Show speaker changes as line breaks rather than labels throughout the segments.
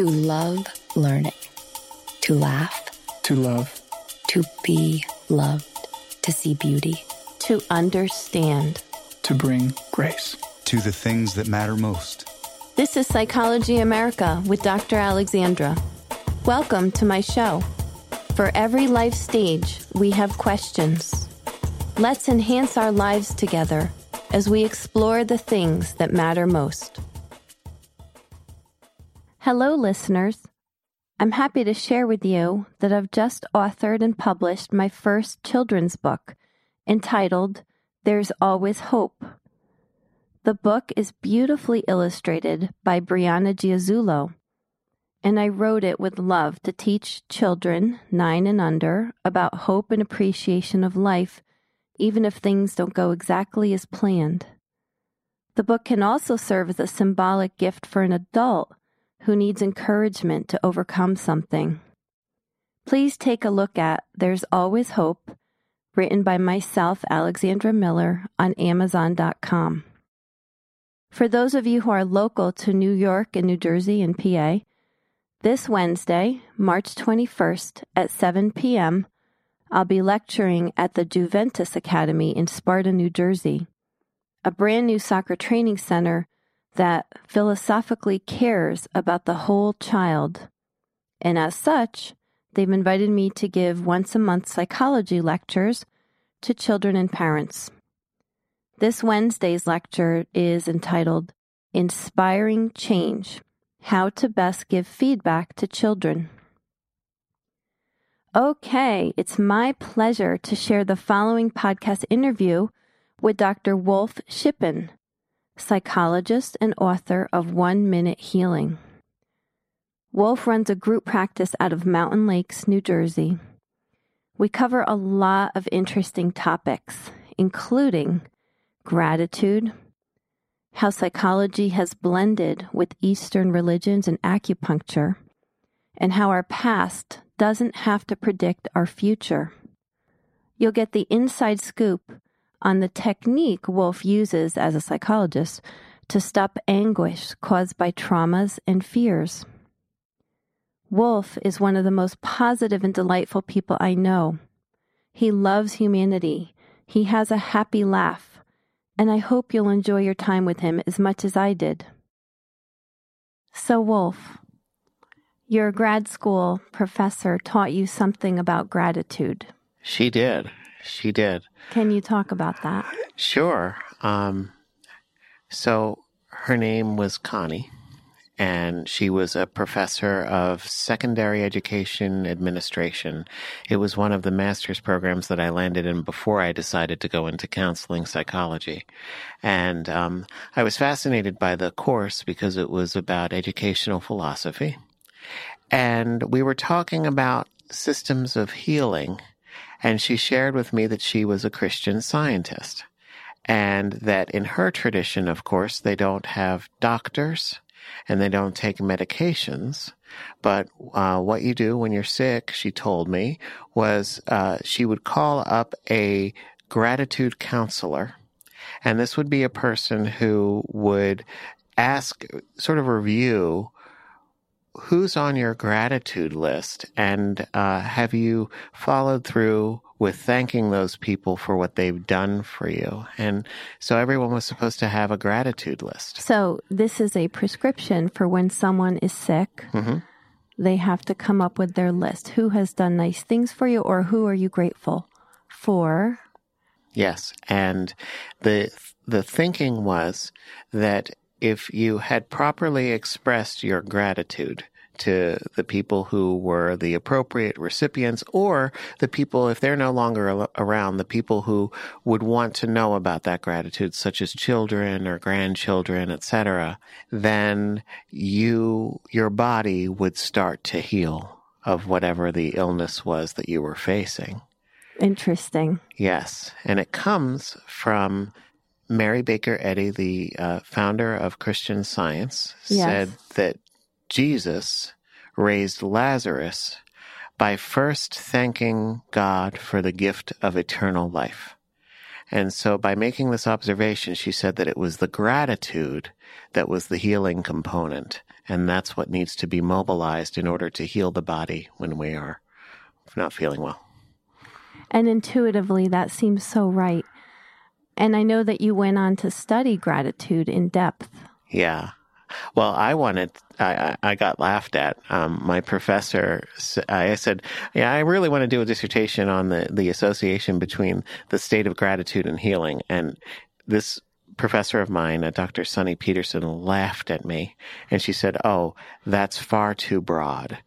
To love learning, to laugh,
To love.
to be loved, to see beauty.
to understand.
To bring grace.
to the things that matter most.
This is Psychology America with Dr. Alexandra. Welcome to my show. For every life stage, we have questions. Let's enhance our lives together as we explore the things that matter most. Hello, listeners. I'm happy to share with you that I've just authored and published my first children's book entitled There's Always Hope. The book is beautifully illustrated by Brianna Giazzullo, and I wrote it with love to teach children, nine and under, about hope and appreciation of life, even if things don't go exactly as planned. The book can also serve as a symbolic gift for an adult who needs encouragement to overcome something. Please take a look at There's Always Hope, written by myself, Alexandra Miller, on Amazon.com. For those of you who are local to New York and New Jersey and PA, this Wednesday, March 21st at 7 p.m., I'll be lecturing at the Juventus Academy in Sparta, New Jersey, a brand new soccer training center that philosophically cares about the whole child. And as such, they've invited me to give once a month psychology lectures to children and parents. This Wednesday's lecture is entitled Inspiring Change How to Best Give Feedback to Children. Okay, it's my pleasure to share the following podcast interview with Dr. Wolf Shippen, psychologist and author of One Minute Healing. Wolf runs a group practice out of Mountain Lakes, New Jersey. We cover a lot of interesting topics, including gratitude, how psychology has blended with Eastern religions and acupuncture, and how our past doesn't have to predict our future. You'll get the inside scoop on the technique Wolf uses as a psychologist to stop anguish caused by traumas and fears. Wolf is one of the most positive and delightful people I know. He loves humanity. He has a happy laugh, and I hope you'll enjoy your time with him as much as I did. So, Wolf, your grad school professor taught you something about gratitude.
She did. She did.
Can you talk about that?
Sure. Um, so her name was Connie, and she was a professor of secondary education administration. It was one of the master's programs that I landed in before I decided to go into counseling psychology. And um, I was fascinated by the course because it was about educational philosophy. And we were talking about systems of healing. And she shared with me that she was a Christian scientist. And that in her tradition, of course, they don't have doctors and they don't take medications. But uh, what you do when you're sick, she told me, was uh, she would call up a gratitude counselor. And this would be a person who would ask, sort of review who's on your gratitude list and uh, have you followed through with thanking those people for what they've done for you and so everyone was supposed to have a gratitude list
So, this is a prescription for when someone is sick.
Mhm.
They have to come up with their list. Who has done nice things for you, or who are you grateful for?
yes and the the thinking was that if you had properly expressed your gratitude to the people who were the appropriate recipients or the people if they're no longer around the people who would want to know about that gratitude such as children or grandchildren etc then you your body would start to heal of whatever the illness was that you were facing
Interesting.
Yes, and it comes from Mary Baker Eddy, the uh, founder of Christian Science,
Yes.
said that Jesus raised Lazarus by first thanking God for the gift of eternal life. And so by making this observation, she said that it was the gratitude that was the healing component. And that's what needs to be mobilized in order to heal the body when we are not feeling well.
And intuitively, that seems so right. And I know that you went on to study gratitude in depth.
Yeah. Well, I wanted, I, I got laughed at. Um, my professor, I said, yeah, I really want to do a dissertation on the, the association between the state of gratitude and healing. And this professor of mine, uh, Dr. Sunny Peterson, laughed at me and she said, Oh, that's far too broad.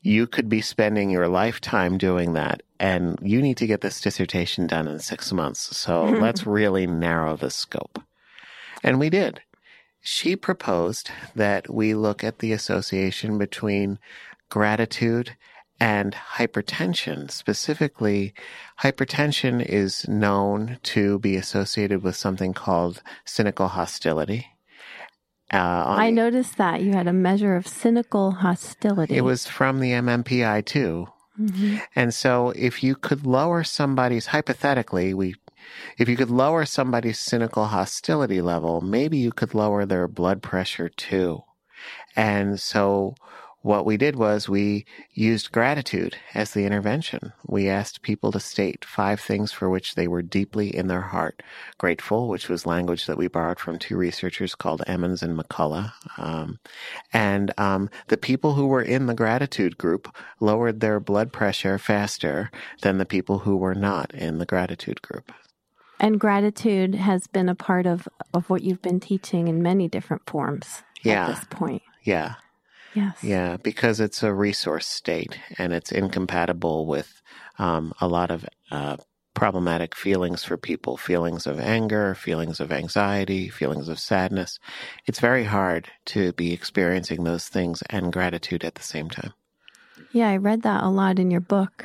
You could be spending your lifetime doing that and you need to get this dissertation done in six months. So let's really narrow the scope. And we did she proposed that we look at the association between gratitude and hypertension. Specifically, hypertension is known to be associated with something called cynical hostility.
Uh, I noticed that you had a measure of cynical hostility.
It was from the MMPI-2. Mm-hmm. And so, if you could lower somebody's, hypothetically, we if you could lower somebody's cynical hostility level, maybe you could lower their blood pressure too. And so what we did was we used gratitude as the intervention. We asked people to state five things for which they were deeply in their heart grateful, which was language that we borrowed from two researchers called Emmons and McCullough. Um, and um, the people who were in the gratitude group lowered their blood pressure faster than the people who were not in the gratitude group.
And gratitude has been a part of, of what you've been teaching in many different forms
yeah.
at this point.
Yeah.
Yes.
Yeah, because it's a resource state and it's incompatible with um, a lot of uh, problematic feelings for people feelings of anger, feelings of anxiety, feelings of sadness. It's very hard to be experiencing those things and gratitude at the same time.
Yeah, I read that a lot in your book.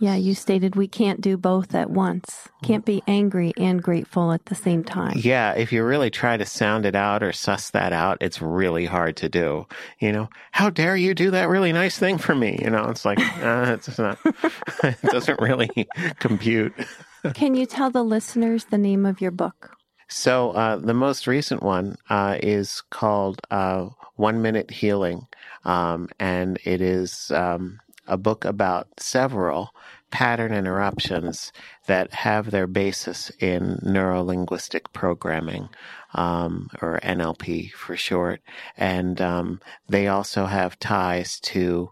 Yeah, you stated we can't do both at once. Can't be angry and grateful at the same time.
Yeah, if you really try to sound it out or suss that out, it's really hard to do. You know, how dare you do that really nice thing for me? You know, it's like, uh, it's not, it doesn't really compute.
Can you tell the listeners the name of your book?
So, uh, the most recent one uh, is called uh, One Minute Healing. Um, and it is um, a book about several pattern interruptions that have their basis in neurolinguistic programming, um, or NLP for short. And um, they also have ties to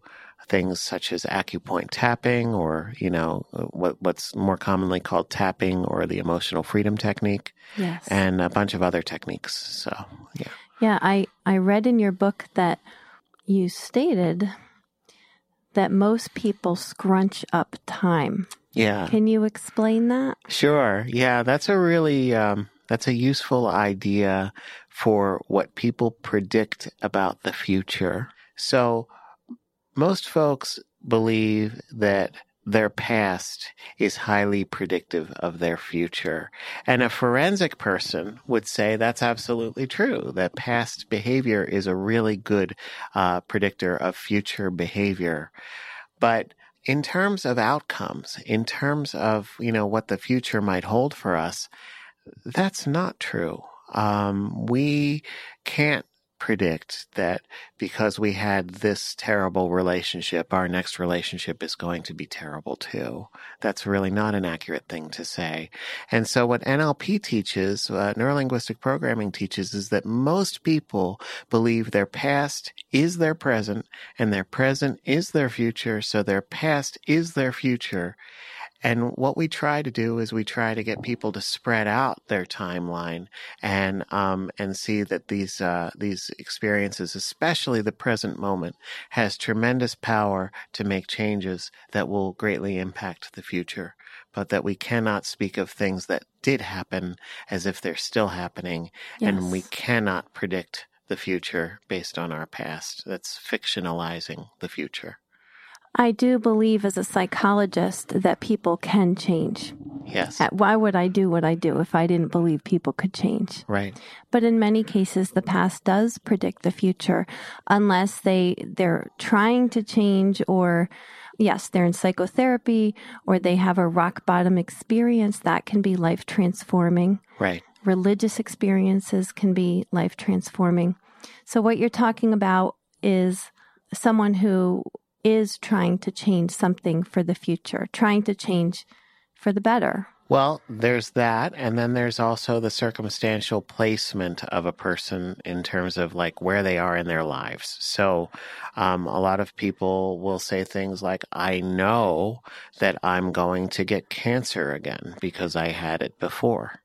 things such as acupoint tapping or you know what what's more commonly called tapping or the emotional freedom technique
yes.
and a bunch of other techniques so yeah
yeah i i read in your book that you stated that most people scrunch up time.
Yeah.
Can you explain that?
Sure. Yeah, that's a really um, that's a useful idea for what people predict about the future. So most folks believe that their past is highly predictive of their future. And a forensic person would say that's absolutely true, that past behavior is a really good uh, predictor of future behavior. But in terms of outcomes, in terms of, you know, what the future might hold for us, that's not true. Um, we can't predict that because we had this terrible relationship, our next relationship is going to be terrible too. That's really not an accurate thing to say. And so what NLP teaches, uh, neurolinguistic programming teaches is that most people believe their past is their present and their present is their future. So their past is their future. And what we try to do is we try to get people to spread out their timeline and um, and see that these uh, these experiences, especially the present moment, has tremendous power to make changes that will greatly impact the future. But that we cannot speak of things that did happen as if they're still happening, yes. and we cannot predict the future based on our past. That's fictionalizing the future.
I do believe as a psychologist that people can change.
Yes.
Uh, why would I do what I do if I didn't believe people could change?
Right.
But in many cases the past does predict the future unless they they're trying to change or yes, they're in psychotherapy or they have a rock bottom experience, that can be life transforming.
Right.
Religious experiences can be life transforming. So, what you're talking about is someone who is trying to change something for the future, trying to change for the better.
Well, there's that. And then there's also the circumstantial placement of a person in terms of like where they are in their lives. So, um, a lot of people will say things like, I know that I'm going to get cancer again because I had it before.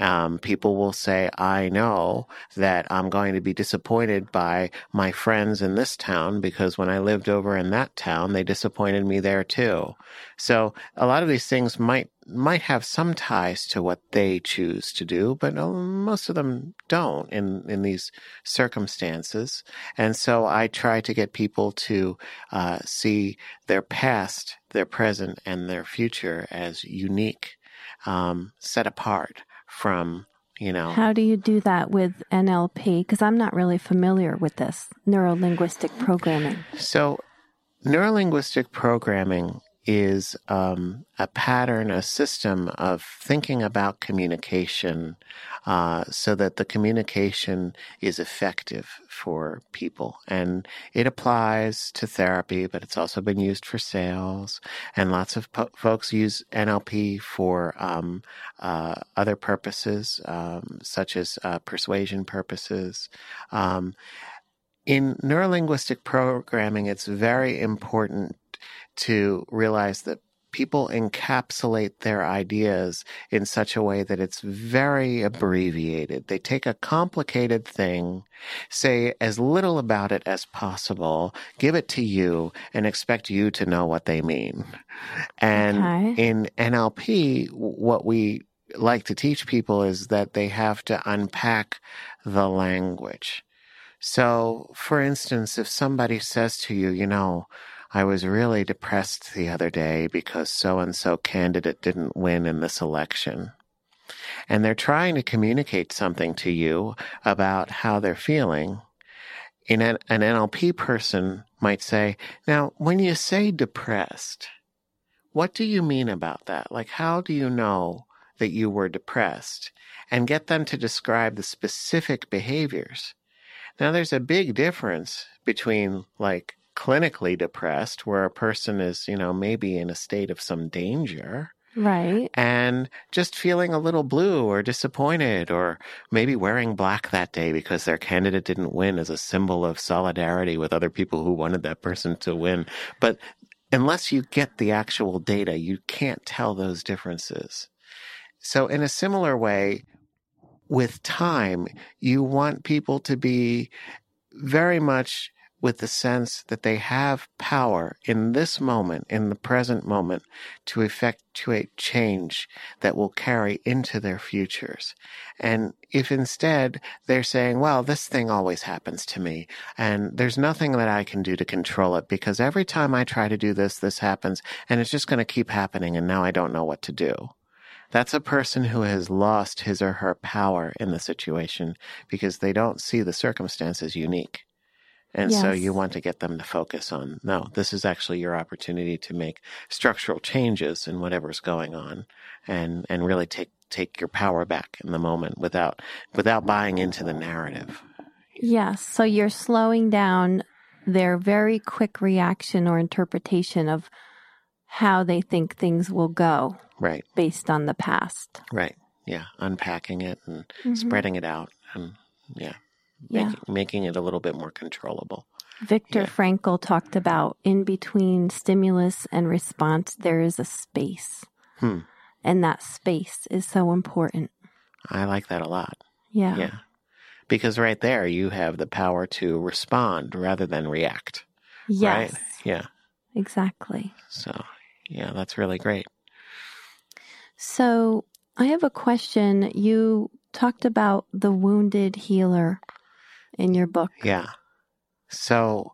Um, people will say, I know that I'm going to be disappointed by my friends in this town because when I lived over in that town, they disappointed me there too. So a lot of these things might, might have some ties to what they choose to do, but most of them don't in, in these circumstances. And so I try to get people to, uh, see their past, their present, and their future as unique, um, set apart from you know.
How do you do that with nlp because i'm not really familiar with this neurolinguistic programming.
So neurolinguistic programming is um, a pattern, a system of thinking about communication uh, so that the communication is effective for people. And it applies to therapy, but it's also been used for sales. And lots of po- folks use NLP for um, uh, other purposes, um, such as uh, persuasion purposes. Um, in neurolinguistic programming, it's very important to realize that people encapsulate their ideas in such a way that it's very abbreviated. They take a complicated thing, say as little about it as possible, give it to you, and expect you to know what they mean. And okay. in NLP, what we like to teach people is that they have to unpack the language. So, for instance, if somebody says to you, you know, I was really depressed the other day because so and so candidate didn't win in this election. And they're trying to communicate something to you about how they're feeling. In an, an NLP person might say, now, when you say depressed, what do you mean about that? Like, how do you know that you were depressed? And get them to describe the specific behaviors. Now, there's a big difference between like clinically depressed, where a person is, you know, maybe in a state of some danger.
Right.
And just feeling a little blue or disappointed, or maybe wearing black that day because their candidate didn't win as a symbol of solidarity with other people who wanted that person to win. But unless you get the actual data, you can't tell those differences. So, in a similar way, with time, you want people to be very much with the sense that they have power in this moment, in the present moment, to effectuate change that will carry into their futures. And if instead they're saying, well, this thing always happens to me, and there's nothing that I can do to control it because every time I try to do this, this happens, and it's just going to keep happening, and now I don't know what to do. That's a person who has lost his or her power in the situation because they don't see the circumstances unique. And yes. so you want to get them to focus on no, this is actually your opportunity to make structural changes in whatever's going on and, and really take, take your power back in the moment without, without buying into the narrative.
Yes. So you're slowing down their very quick reaction or interpretation of how they think things will go.
Right.
Based on the past.
Right. Yeah. Unpacking it and mm-hmm. spreading it out. And yeah yeah. making, making it a little bit more controllable.
Viktor yeah. Frankl talked about in between stimulus and response, there is a space. Hmm. And that space is so important.
I like that a lot.
Yeah.
Yeah. Because right there, you have the power to respond rather than react.
Yes.
Right? Yeah.
Exactly.
So, yeah, that's really great.
So, I have a question. You talked about the wounded healer in your book.
Yeah. So,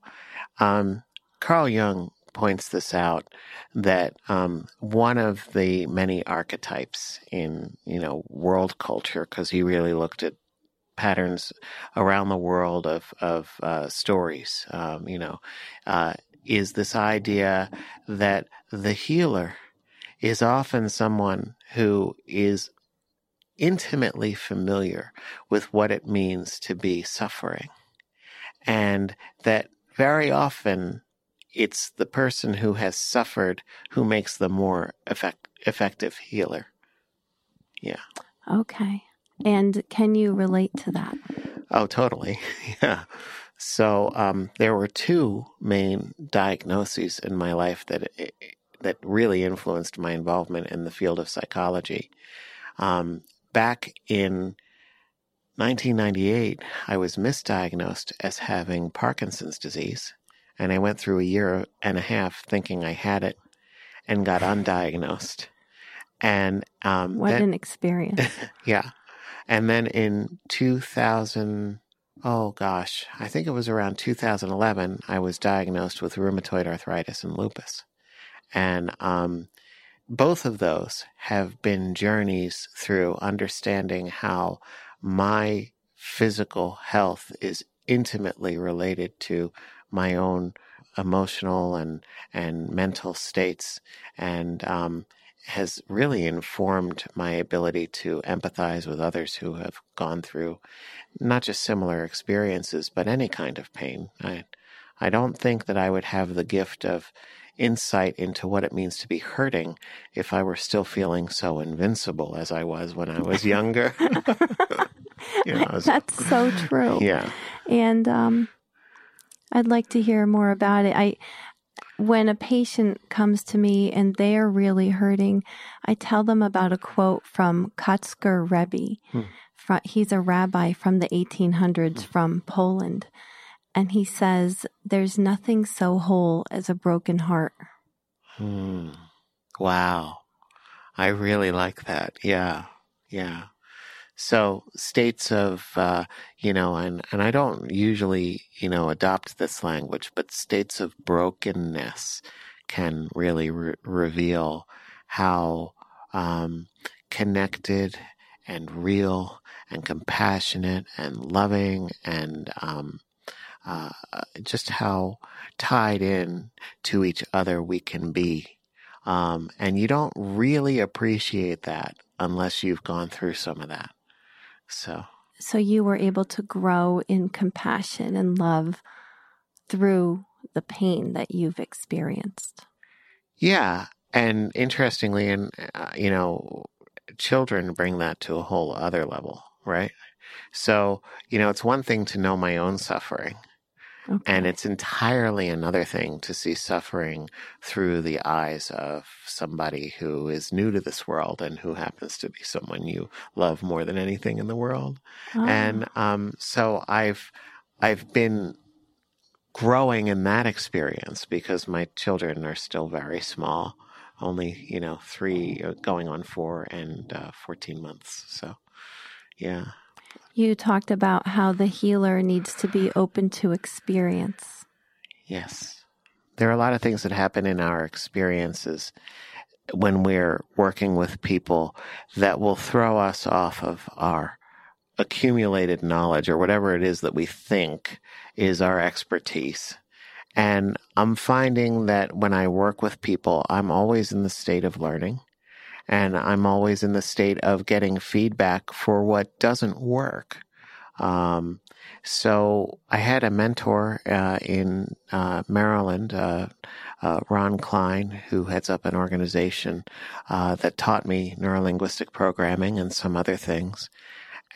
um, Carl Jung points this out that um, one of the many archetypes in you know world culture, because he really looked at patterns around the world of of uh, stories. Um, you know, uh, is this idea that the healer is often someone who is intimately familiar with what it means to be suffering. And that very often it's the person who has suffered who makes the more effect, effective healer. Yeah.
Okay. And can you relate to that?
Oh, totally. yeah. So um, there were two main diagnoses in my life that that really influenced my involvement in the field of psychology. Um, back in 1998, I was misdiagnosed as having Parkinson's disease, and I went through a year and a half thinking I had it, and got undiagnosed. And um,
what an experience!
yeah, and then in 2000, oh gosh, I think it was around 2011, I was diagnosed with rheumatoid arthritis and lupus, and um, both of those have been journeys through understanding how my physical health is intimately related to my own emotional and and mental states and um, has really informed my ability to empathize with others who have gone through not just similar experiences but any kind of pain. I I don't think that I would have the gift of insight into what it means to be hurting if I were still feeling so invincible as I was when I was younger.
you know, was, That's so true.
Yeah.
And um, I'd like to hear more about it. I when a patient comes to me and they are really hurting, I tell them about a quote from Kotzker Rebbe. Hmm. He's a rabbi from the 1800s from Poland. And he says, There's nothing so whole as a broken heart.
Hmm. Wow. I really like that. Yeah. Yeah. So states of, uh, you know, and, and I don't usually, you know, adopt this language, but states of brokenness can really re- reveal how um, connected and real and compassionate and loving and um, uh, just how tied in to each other we can be. Um, and you don't really appreciate that unless you've gone through some of that. So,
so you were able to grow in compassion and love through the pain that you've experienced.
Yeah, and interestingly, and uh, you know, children bring that to a whole other level, right? So, you know, it's one thing to know my own suffering, Okay. And it's entirely another thing to see suffering through the eyes of somebody who is new to this world and who happens to be someone you love more than anything in the world. Oh. And um, so I've I've been growing in that experience because my children are still very small, only you know three, uh, going on four and uh, fourteen months. So, yeah.
You talked about how the healer needs to be open to experience.
Yes. There are a lot of things that happen in our experiences when we're working with people that will throw us off of our accumulated knowledge or whatever it is that we think is our expertise. And I'm finding that when I work with people, I'm always in the state of learning and I'm always in the state of getting feedback for what doesn't work. Um, so I had a mentor uh, in uh, Maryland, uh, uh Ron Klein, who heads up an organization uh, that taught me neurolinguistic programming and some other things.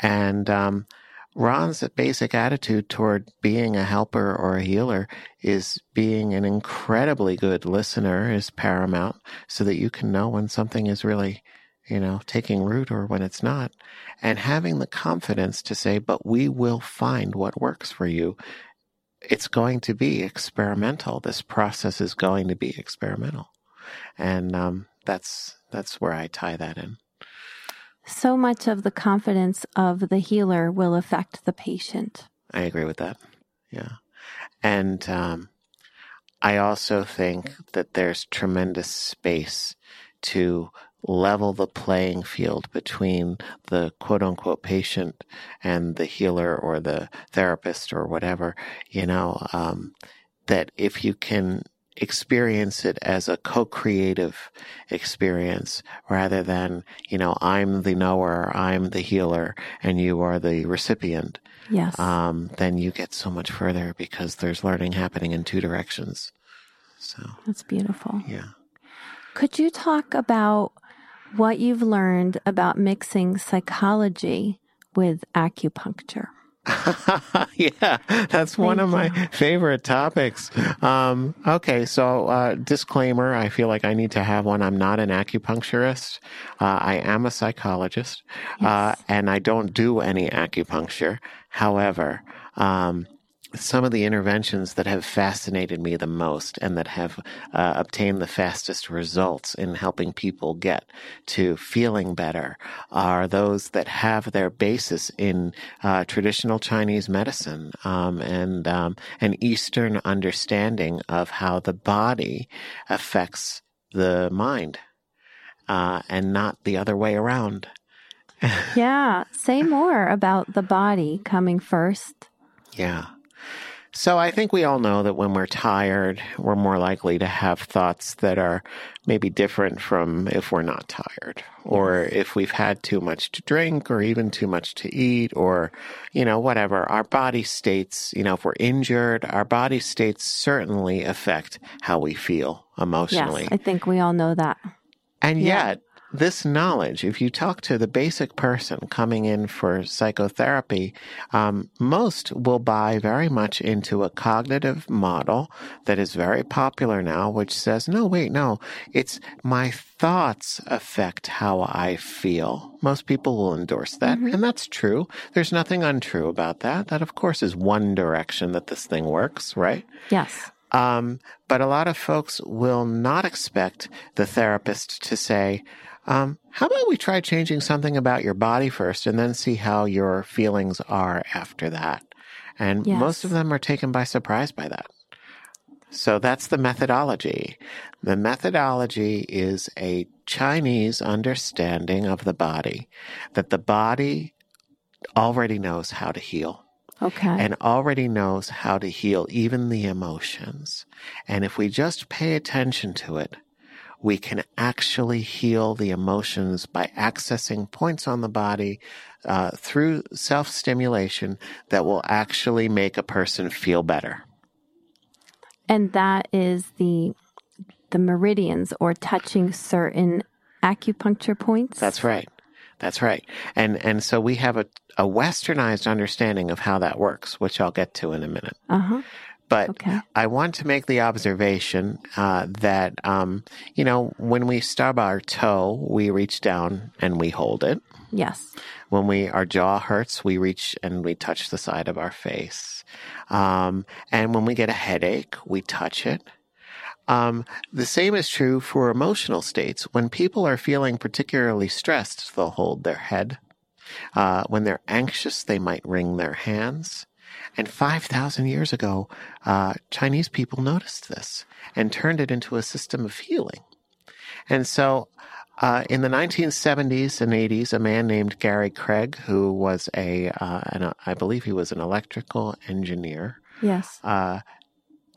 And um, Ron's basic attitude toward being a helper or a healer is being an incredibly good listener is paramount so that you can know when something is really, you know, taking root or when it's not. And having the confidence to say, but we will find what works for you. It's going to be experimental. This process is going to be experimental. And um, that's, that's where I tie that in
so much of the confidence of the healer will affect the patient.
I agree with that. Yeah. And um, I also think that there's tremendous space to level the playing field between the quote unquote patient and the healer or the therapist or whatever, you know, um, that if you can experience it as a co-creative experience rather than, you know, I'm the knower, I'm the healer, and you are the recipient,
Yes.
um, then you get so much further because there's learning happening in two directions. So,
That's beautiful.
yeah.
Could you talk about what you've learned about mixing psychology with acupuncture?
yeah, that's one
Thank
of my favorite topics. Um, okay, so uh, disclaimer: I feel like I need to have one. I'm not an acupuncturist. Uh, I am a psychologist, uh, and I don't do any acupuncture. However, um, some of the interventions that have fascinated me the most and that have uh, obtained the fastest results in helping people get to feeling better are those that have their basis in uh, traditional Chinese medicine um, and um, an Eastern understanding of how the body affects the mind uh, and not the other way around.
Yeah. Say more about the body coming first.
Yeah. So I think we all know that when we're tired, we're more likely to have thoughts that are maybe different from if we're not tired, or if we've had too much to drink, or even too much to eat, or, you know, whatever. Our body states, you know, if we're injured, our body states certainly affect how we feel emotionally.
Yes. I think we all know that.
And
Yeah.
yet, this knowledge, if you talk to the basic person coming in for psychotherapy, um, most will buy very much into a cognitive model that is very popular now, which says, no, wait, no, it's my thoughts affect how I feel. Most people will endorse that. And that's true. There's nothing untrue about that. That, of course, is one direction that this thing works, right?
Yes.
Um, but a lot of folks will not expect the therapist to say, um, how about we try changing something about your body first and then see how your feelings are after that? And
Yes.
most of them are taken by surprise by that. So that's the methodology. The methodology is a Chinese understanding of the body, that the body already knows how to heal
Okay.
and already knows how to heal even the emotions. And if we just pay attention to it, we can actually heal the emotions by accessing points on the body uh, through self stimulation that will actually make a person feel better.
and that is the the meridians or touching certain acupuncture points.
That's right. That's right. And and so we have a, a westernized understanding of how that works, which I'll get to in a minute.
Uh huh.
But
Okay.
I want to make the observation uh, that, um, you know, when we stub our toe, we reach down and we hold it.
Yes.
When we our jaw hurts, we reach and we touch the side of our face. Um, and when we get a headache, we touch it. Um, the same is true for emotional states. When people are feeling particularly stressed, they'll hold their head. Uh, when they're anxious, they might wring their hands. And 5,000 years ago, uh, Chinese people noticed this and turned it into a system of healing. And so, uh, in the 1970s and 80s, a man named Gary Craig, who was a, uh, an, I believe he was an electrical engineer,
Yes.
uh,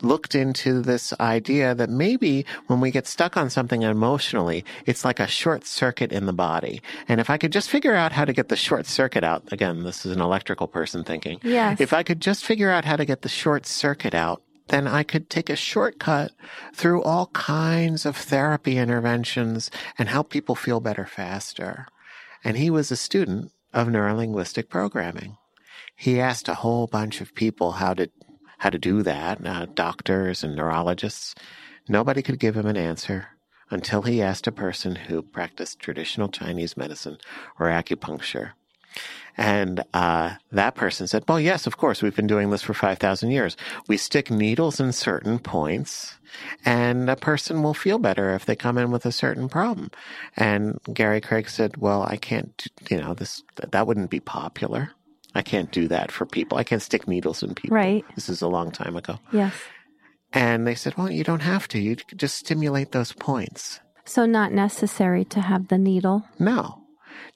looked into this idea that maybe when we get stuck on something emotionally, it's like a short circuit in the body. And if I could just figure out how to get the short circuit out, again, this is an electrical person thinking.
Yes.
If I could just figure out how to get the short circuit out, then I could take a shortcut through all kinds of therapy interventions and help people feel better faster. And he was a student of neurolinguistic programming. He asked a whole bunch of people how to how to do that, uh, doctors and neurologists. Nobody could give him an answer until he asked a person who practiced traditional Chinese medicine or acupuncture. And uh, that person said, Well, yes, of course, we've been doing this for 5,000 years. We stick needles in certain points, and a person will feel better if they come in with a certain problem. And Gary Craig said, Well, I can't, you know, this, that wouldn't be popular. I can't do that for people. I can't stick needles in people.
Right.
This is a long time ago.
Yes.
And they said, Well, you don't have to. You just stimulate those points.
So not necessary to have the needle.
No.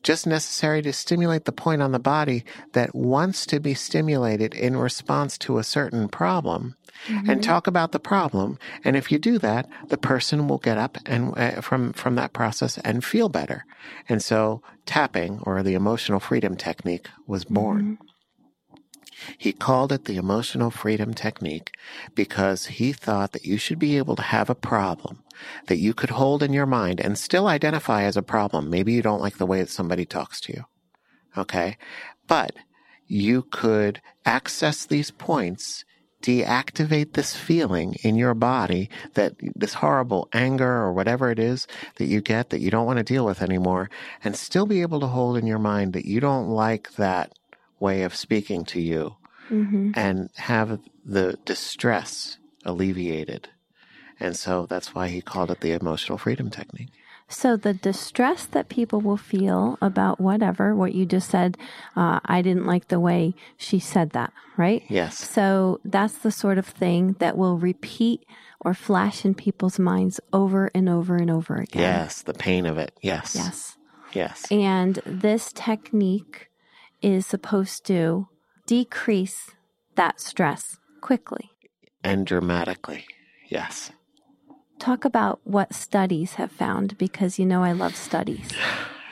Just necessary to stimulate the point on the body that wants to be stimulated in response to a certain problem. And talk about the problem, and if you do that, the person will get up and uh, from from that process and feel better. And so, tapping or the emotional freedom technique was born. He called it the emotional freedom technique because he thought that you should be able to have a problem that you could hold in your mind and still identify as a problem. Maybe you don't like the way that somebody talks to you. Okay. But you could access these points, deactivate this feeling in your body that this horrible anger or whatever it is that you get that you don't want to deal with anymore and still be able to hold in your mind that you don't like that way of speaking to you
Mm-hmm.
and have the distress alleviated. And so that's why he called it the emotional freedom technique.
So the distress that people will feel about whatever, what you just said, uh, I didn't like the way she said that, right?
Yes.
So that's the sort of thing that will repeat or flash in people's minds over and over and over again.
Yes. The pain of it. Yes.
Yes.
Yes.
And this technique is supposed to decrease that stress quickly.
And dramatically. Yes.
Talk about what studies have found because you know I love studies.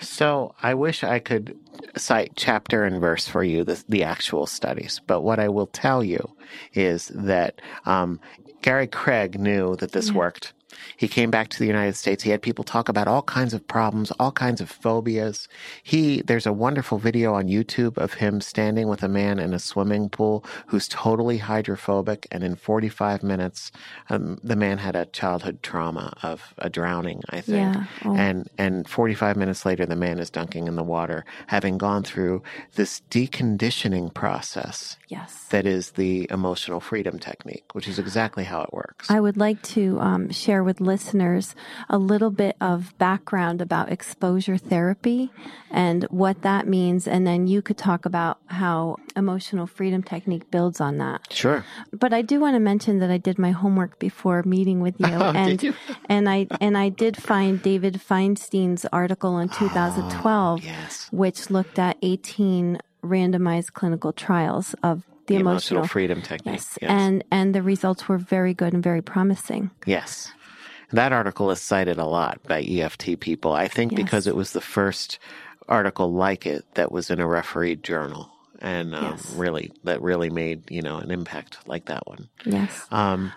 So I wish I could cite chapter and verse for you, the, the actual studies. But what I will tell you is that um, Gary Craig knew that this worked. He came back to the United States. He had people talk about all kinds of problems, all kinds of phobias. He, there's a wonderful video on YouTube of him standing with a man in a swimming pool who's totally hydrophobic. And in 45 minutes, um, the man had a childhood trauma of a drowning, I think.
Yeah. Oh.
And, and 45 minutes later, the man is dunking in the water, having gone through this deconditioning process
Yes.
that is the emotional freedom technique, which is exactly how it works.
I would like to um, share with listeners a little bit of background about exposure therapy and what that means. And then you could talk about how emotional freedom technique builds on that.
sure.
But I do want to mention that I did my homework before meeting with you.
Oh, did
and,
you?
and I and I did find David Feinstein's article in 2012,
Yes.
which looked at 18 randomized clinical trials of the,
The
emotional,
emotional freedom technique.
Yes.
Yes.
And and the results were very good and very promising.
Yes. That article is cited a lot by EFT people. I think
Yes.
because it was the first article like it that was in a refereed journal. And um,
Yes.
really, that really made, you know, an impact like that one.
Yes.
Um,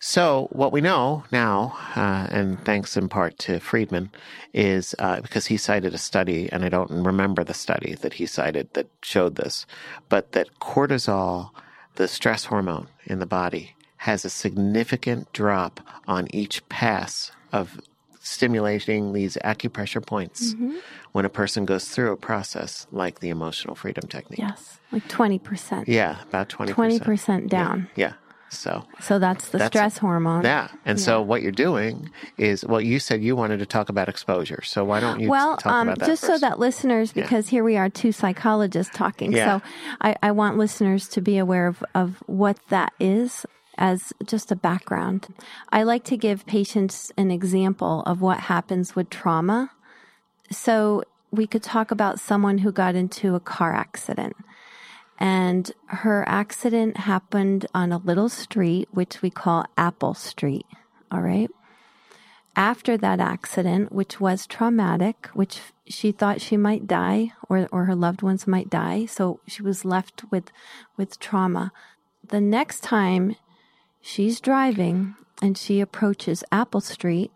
so what we know now, uh, and thanks in part to Friedman, is uh, because he cited a study, and I don't remember the study that he cited that showed this, but that cortisol, the stress hormone in the body, has a significant drop on each pass of stimulating these acupressure points when a person goes through a process like the emotional freedom technique.
yes. Like 20%.
Yeah, about 20%.
20% down.
Yeah. So
So that's the
That's-
stress hormone.
yeah. And so what you're doing is, well, you said you wanted to talk about exposure. So why don't you
well,
talk
um,
about that
just so that listeners, because here we are, two psychologists talking.
Yeah.
So I, I want listeners to be aware of, of what that is as just a background. I like to give patients an example of what happens with trauma. So we could talk about someone who got into a car accident. And her accident happened on a little street, which we call Apple Street. All right after that accident, which was traumatic, which she thought she might die or, or her loved ones might die. So she was left with, with trauma. The next time she's driving and she approaches Apple Street,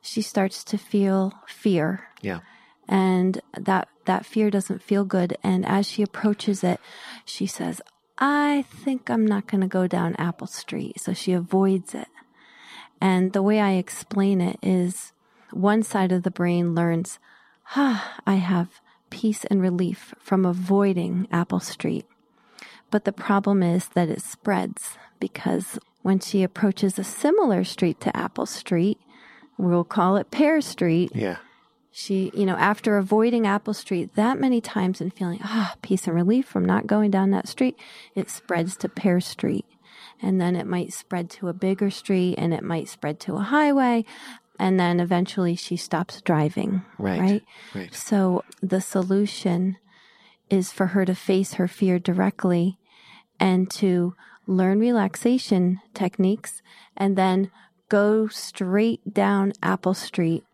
she starts to feel fear.
Yeah.
and that that fear doesn't feel good. And as she approaches it she says i think i'm not going to go down apple street. So she avoids it. And the way i explain it is one side of the brain learns ah i have peace and relief from avoiding apple street. But the problem is that it spreads because when she approaches a similar street to apple street we'll call it pear street
Yeah.
she, you know, after avoiding Apple Street that many times and feeling, ah, peace and relief from not going down that street, it spreads to Pear Street. And then it might spread to a bigger street and it might spread to a highway. and then eventually she stops driving.
Right.
Right.
Right.
So the solution is for her to face her fear directly and to learn relaxation techniques and then go straight down Apple Street.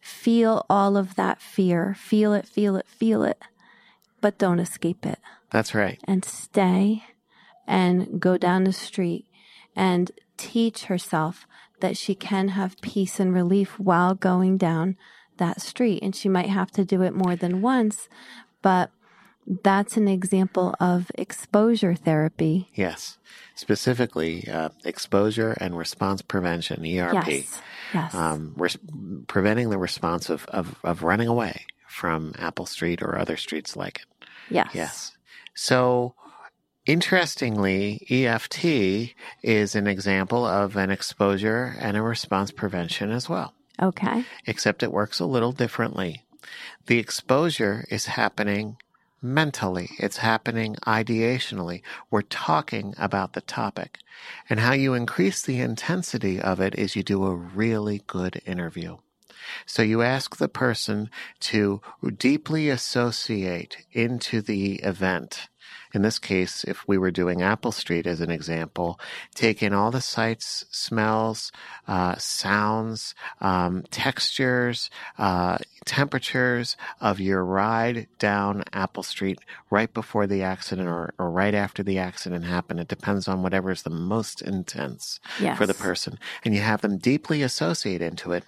Feel all of that fear. Feel it, feel it, feel it, but don't escape it
That's right.
and stay and go down the street and teach herself that she can have peace and relief while going down that street. And she might have to do it more than once, but that's an example of exposure therapy.
Yes. Specifically, uh, exposure and response prevention, ERP.
Yes. Yes.
Um, res- preventing the response of, of, of running away from Apple Street or other streets like it.
yes.
Yes. So, interestingly, EFT is an example of an exposure and a response prevention as well,
Okay.
except it works a little differently. The exposure is happening mentally, it's happening ideationally. We're talking about the topic. And how you increase the intensity of it is you do a really good interview. So you ask the person to deeply associate into the event. In this case, if we were doing Apple Street as an example, take in all the sights, smells, uh, sounds, um, textures, uh, temperatures of your ride down Apple Street right before the accident or, or right after the accident happened. It depends on whatever is the most intense
Yes.
for the person. And you have them deeply associate into it.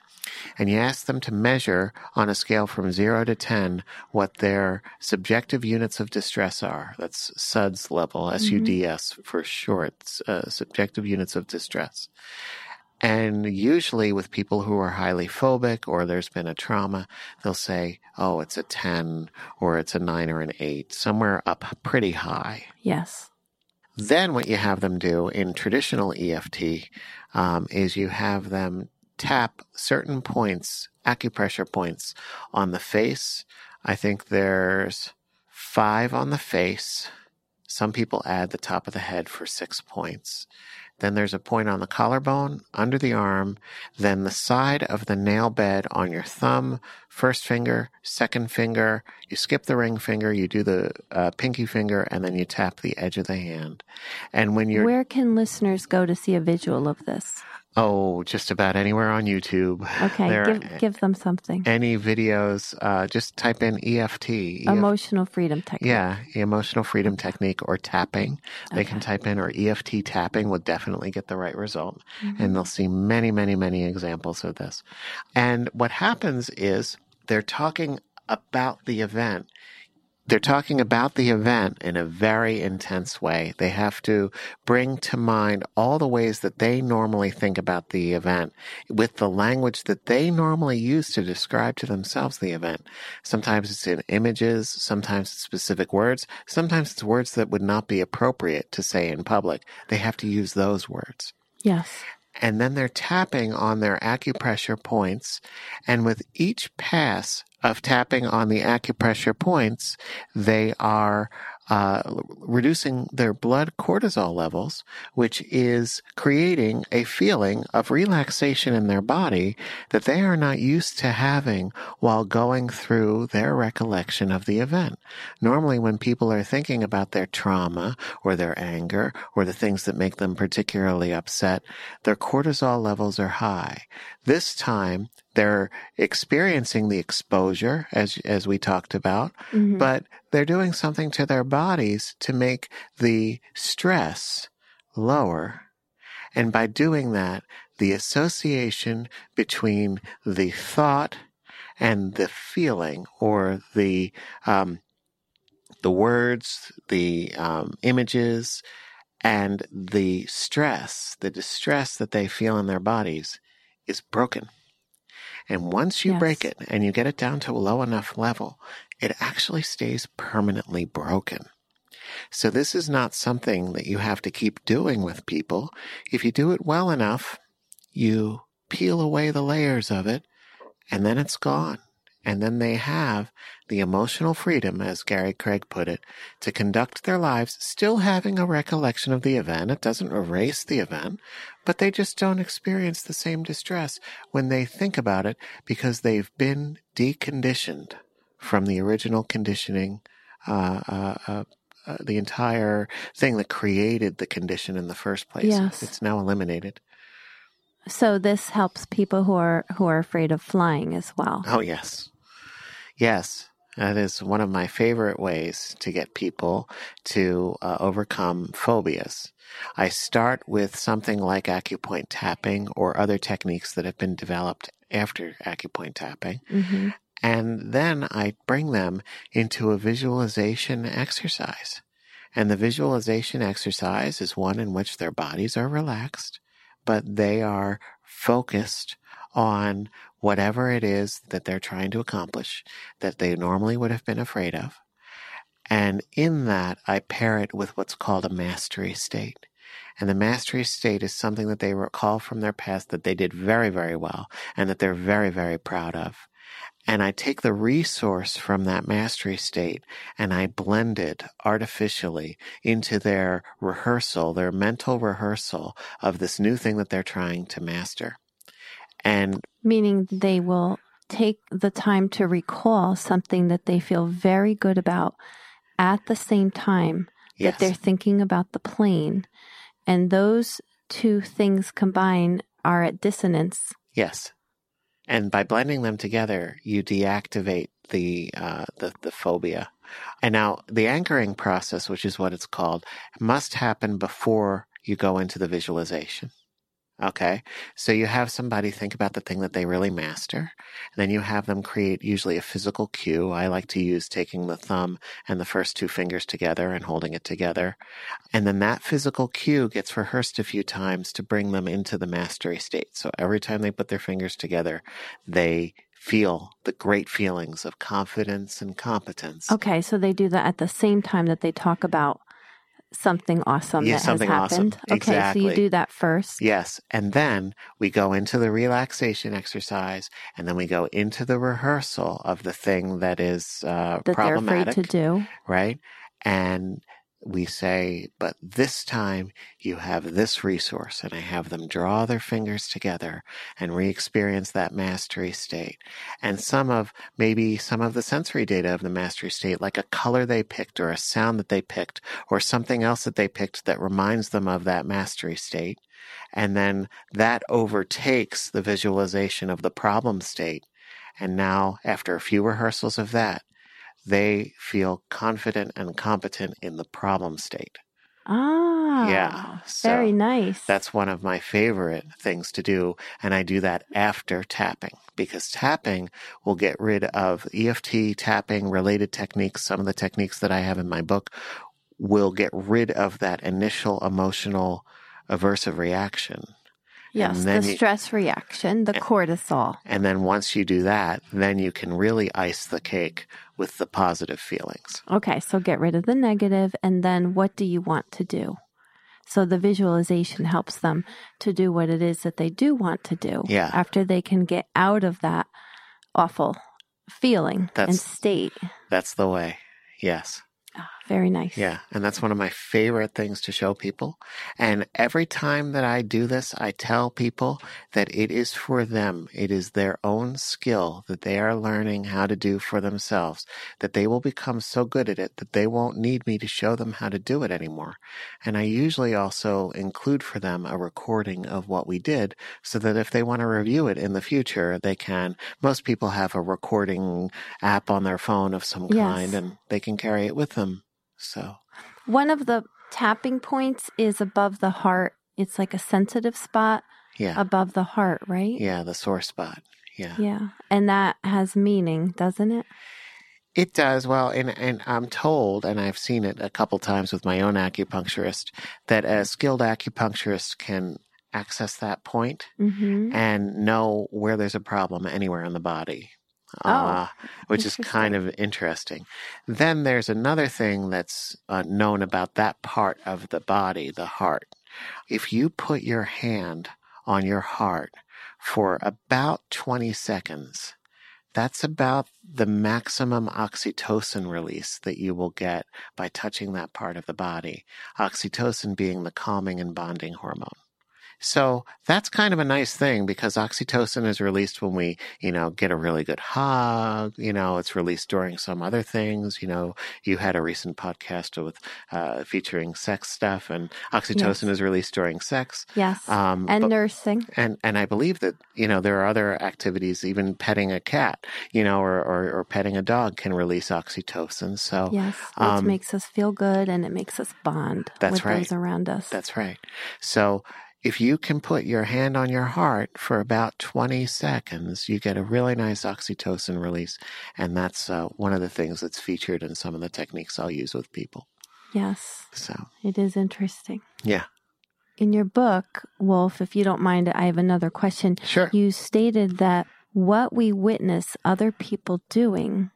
And you ask them to measure on a scale from zero to 10 what their subjective units of distress are. That's SUDS level, S U D S for short, uh, subjective units of distress. And usually with people who are highly phobic or there's been a trauma, they'll say, oh, it's a 10 or it's a 9 or an 8, somewhere up pretty high.
Yes.
Then what you have them do in traditional EFT um, is you have them tap certain points, acupressure points on the face. I think there's five on the face. Some people add the top of the head for six points. Then there's a point on the collarbone, under the arm, then the side of the nail bed on your thumb, first finger, second finger. You skip the ring finger, you do the uh, pinky finger, and then you tap the edge of the hand. And when you're
Where can listeners go to see a visual of this?
Oh, just about anywhere on YouTube,
Okay.
there
give, give them something.
any videos, uh, just type in EFT. EF
Emotional freedom technique.
yeah, emotional freedom technique or tapping. They can type in or EFT tapping will definitely get the right result.
Mm-hmm.
And they'll see many, many, many examples of this. And what happens is they're talking about the event. They're talking about the event in a very intense way. They have to bring to mind all the ways that they normally think about the event with the language that they normally use to describe to themselves the event. Sometimes it's in images, sometimes it's specific words, sometimes it's words that would not be appropriate to say in public. They have to use those words
Yes.
And then they're tapping on their acupressure points. And with each pass of tapping on the acupressure points, they are uh, reducing their blood cortisol levels, which is creating a feeling of relaxation in their body that they are not used to having while going through their recollection of the event. Normally, when people are thinking about their trauma or their anger or the things that make them particularly upset, their cortisol levels are high. This time, they're experiencing the exposure, as, as we talked about,
Mhm.
but they're doing something to their bodies to make the stress lower. And by doing that, the association between the thought and the feeling or the, um, the words, the um, images, and the stress, the distress that they feel in their bodies is broken. And once you
Yes.
break it and you get it down to a low enough level, it actually stays permanently broken. So this is not something that you have to keep doing with people. If you do it well enough, you peel away the layers of it and then it's gone. And then they have the emotional freedom, as Gary Craig put it, to conduct their lives still having a recollection of the event. It doesn't erase the event, but they just don't experience the same distress when they think about it because they've been deconditioned from the original conditioning, uh, uh, uh, uh the entire thing that created the condition in the first place.
Yes.
It's now eliminated.
So this helps people who are who are afraid of flying as well.
Oh yes. Yes. That is one of my favorite ways to get people to uh, overcome phobias. I start with something like acupoint tapping or other techniques that have been developed after acupoint tapping.
hmm
And then I bring them into a visualization exercise. And the visualization exercise is one in which their bodies are relaxed, but they are focused on whatever it is that they're trying to accomplish that they normally would have been afraid of. And in that, I pair it with what's called a mastery state. And the mastery state is something that they recall from their past that they did very, very well and that they're very, very proud of. And I take the resource from that mastery state and I blend it artificially into their rehearsal, their mental rehearsal of this new thing that they're trying to master. And
Meaning they will take the time to recall something that they feel very good about at the same time
yes,
that they're thinking about the plane. And those two things combined are at dissonance.
yes. And by blending them together, you deactivate the, uh, the, the phobia. And now the anchoring process, which is what it's called, must happen before you go into the visualization. Okay. So you have somebody think about the thing that they really master. And then you have them create usually a physical cue. I like to use taking the thumb and the first two fingers together and holding it together. And then that physical cue gets rehearsed a few times to bring them into the mastery state. So every time they put their fingers together, they feel the great feelings of confidence and competence.
Okay, so they do that at the same time that they talk about something awesome
Yeah,
that
something
has
awesome.
happened. Okay, so you do that first.
Yes. And then we go into the relaxation exercise and then we go into the rehearsal of the thing that is uh,
that
problematic.
to do.
right? And we say, but this time you have this resource, and I have them draw their fingers together and re experience that mastery state. And some of, maybe some of the sensory data of the mastery state, like a color they picked or a sound that they picked or something else that they picked that reminds them of that mastery state. And then that overtakes the visualization of the problem state. And now, after a few rehearsals of that, they feel confident and competent in the problem state.
Ah,
Yeah, so
very nice.
That's one of my favorite things to do. And I do that after tapping because tapping will get rid of EFT tapping related techniques. Some of the techniques that I have in my book will get rid of that initial emotional aversive reaction.
yes, the
you-
stress reaction, the cortisol.
And then once you do that, then you can really ice the cake with the positive feelings.
Okay, so get rid of the negative, and then what do you want to do? So the visualization helps them to do what it is that they do want to do.
Yeah.
After they can get out of that awful feeling and state.
That's the way. Yes.
Very nice.
Yeah. And that's one of my favorite things to show people. And every time that I do this, I tell people that it is for them. It is their own skill that they are learning how to do for themselves, that they will become so good at it that they won't need me to show them how to do it anymore. And I usually also include for them a recording of what we did so that if they want to review it in the future, they can. Most people have a recording app on their phone of some
Yes.
kind and they can carry it with them. So,
One of the tapping points is above the heart. It's like a sensitive spot
yeah.
above the heart, right?
Yeah, the sore spot. Yeah.
Yeah. And that has meaning, doesn't it?
It does. Well, and, and I'm told, and I've seen it a couple times with my own acupuncturist, that a skilled acupuncturist can access that point
Mm-hmm.
and know where there's a problem anywhere in the body.
Oh,
uh, which is kind of interesting. Then there's another thing that's uh, known about that part of the body, the heart. If you put your hand on your heart for about 20 seconds, that's about the maximum oxytocin release that you will get by touching that part of the body. Oxytocin being the calming and bonding hormone. So that's kind of a nice thing because oxytocin is released when we, you know, get a really good hug. You know, it's released during some other things. You know, you had a recent podcast with uh, featuring sex stuff, and oxytocin
Yes.
is released during sex.
Yes.
Um,
and
but-
nursing.
and and I believe that you know there are other activities, even petting a cat, you know, or or, or petting a dog can release oxytocin. So
Yes. Which
um,
makes us feel good and it makes us bond
That's
with
right.
those around us.
That's right. So if you can put your hand on your heart for about 20 seconds, you get a really nice oxytocin release. And that's uh, one of the things that's featured in some of the techniques I'll use with people.
yes.
So,
It is interesting.
yeah,
In your book, Wolf, if you don't mind, I have another question.
sure.
You stated that what we witness other people doing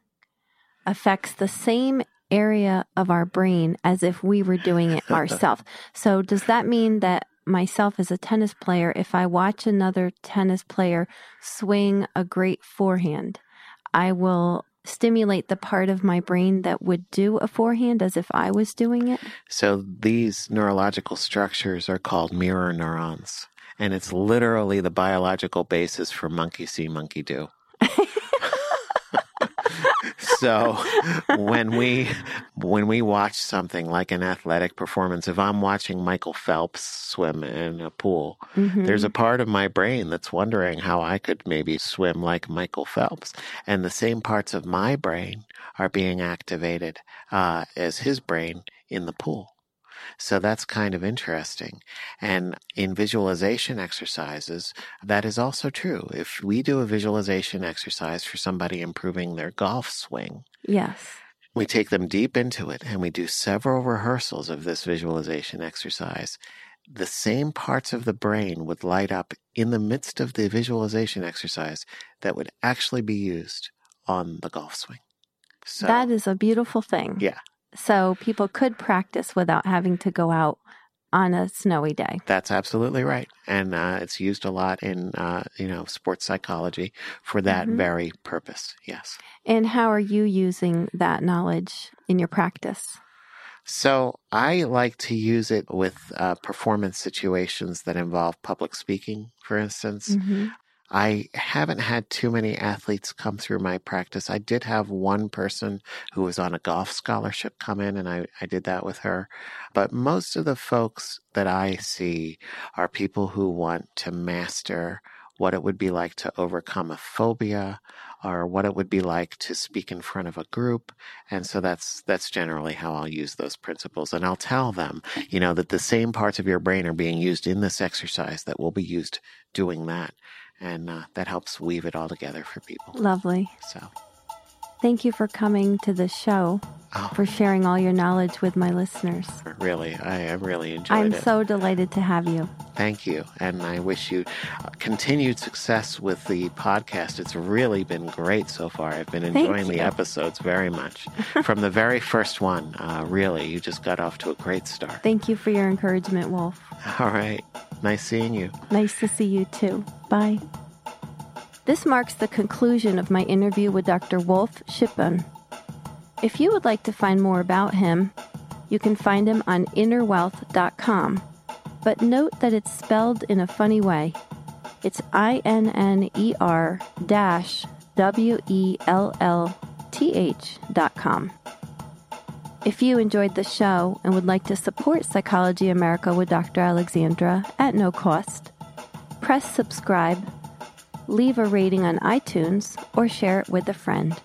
affects the same area of our brain as if we were doing it ourselves. So, does that mean that myself as a tennis player, if I watch another tennis player swing a great forehand, I will stimulate the part of my brain that would do a forehand as if I was doing it?
So these neurological structures are called mirror neurons. And it's literally the biological basis for monkey see, monkey do. so when we when we watch something like an athletic performance, if I'm watching Michael Phelps swim in a pool,
Mhm.
there's a part of my brain that's wondering how I could maybe swim like Michael Phelps. And the same parts of my brain are being activated uh, as his brain in the pool. So that's kind of interesting. And in visualization exercises, that is also true. If we do a visualization exercise for somebody improving their golf swing,
Yes.
we take them deep into it and we do several rehearsals of this visualization exercise. The same parts of the brain would light up in the midst of the visualization exercise that would actually be used on the golf swing. So,
that is a beautiful thing.
yeah,
So people could practice without having to go out on a snowy day.
that's absolutely right. And uh, it's used a lot in, uh, you know, sports psychology for that
Mhm.
very purpose. Yes.
And how are you using that knowledge in your practice?
So I like to use it with uh, performance situations that involve public speaking, for instance.
Mhm.
I haven't had too many athletes come through my practice. I did have one person who was on a golf scholarship come in, and I, I did that with her. But most of the folks that I see are people who want to master what it would be like to overcome a phobia or what it would be like to speak in front of a group and so that's that's generally how I'll use those principles and I'll tell them you know that the same parts of your brain are being used in this exercise that will be used doing that and uh, that helps weave it all together for people
Lovely.
so
Thank you for coming to the show,
oh
for sharing all your knowledge with my listeners.
really I, I really enjoyed it.
I'm so delighted to have you.
Thank you. And I wish you uh, continued success with the podcast. It's really been great so far. I've been enjoying the episodes very much. From the very first one, uh, really, you just got off to a great start.
Thank you for your encouragement, Wolf.
All right. Nice seeing you.
Nice to see you too. Bye. This marks the conclusion of my interview with Dr. Wolf Shippen. If you would like to find more about him, you can find him on innerwealth.com. But note that it's spelled in a funny way. It's I N N E R dash W E L L T H dot com. If you enjoyed the show and would like to support Psychology America with Dr. Alexandra at no cost, press subscribe, leave a rating on iTunes, or share it with a friend.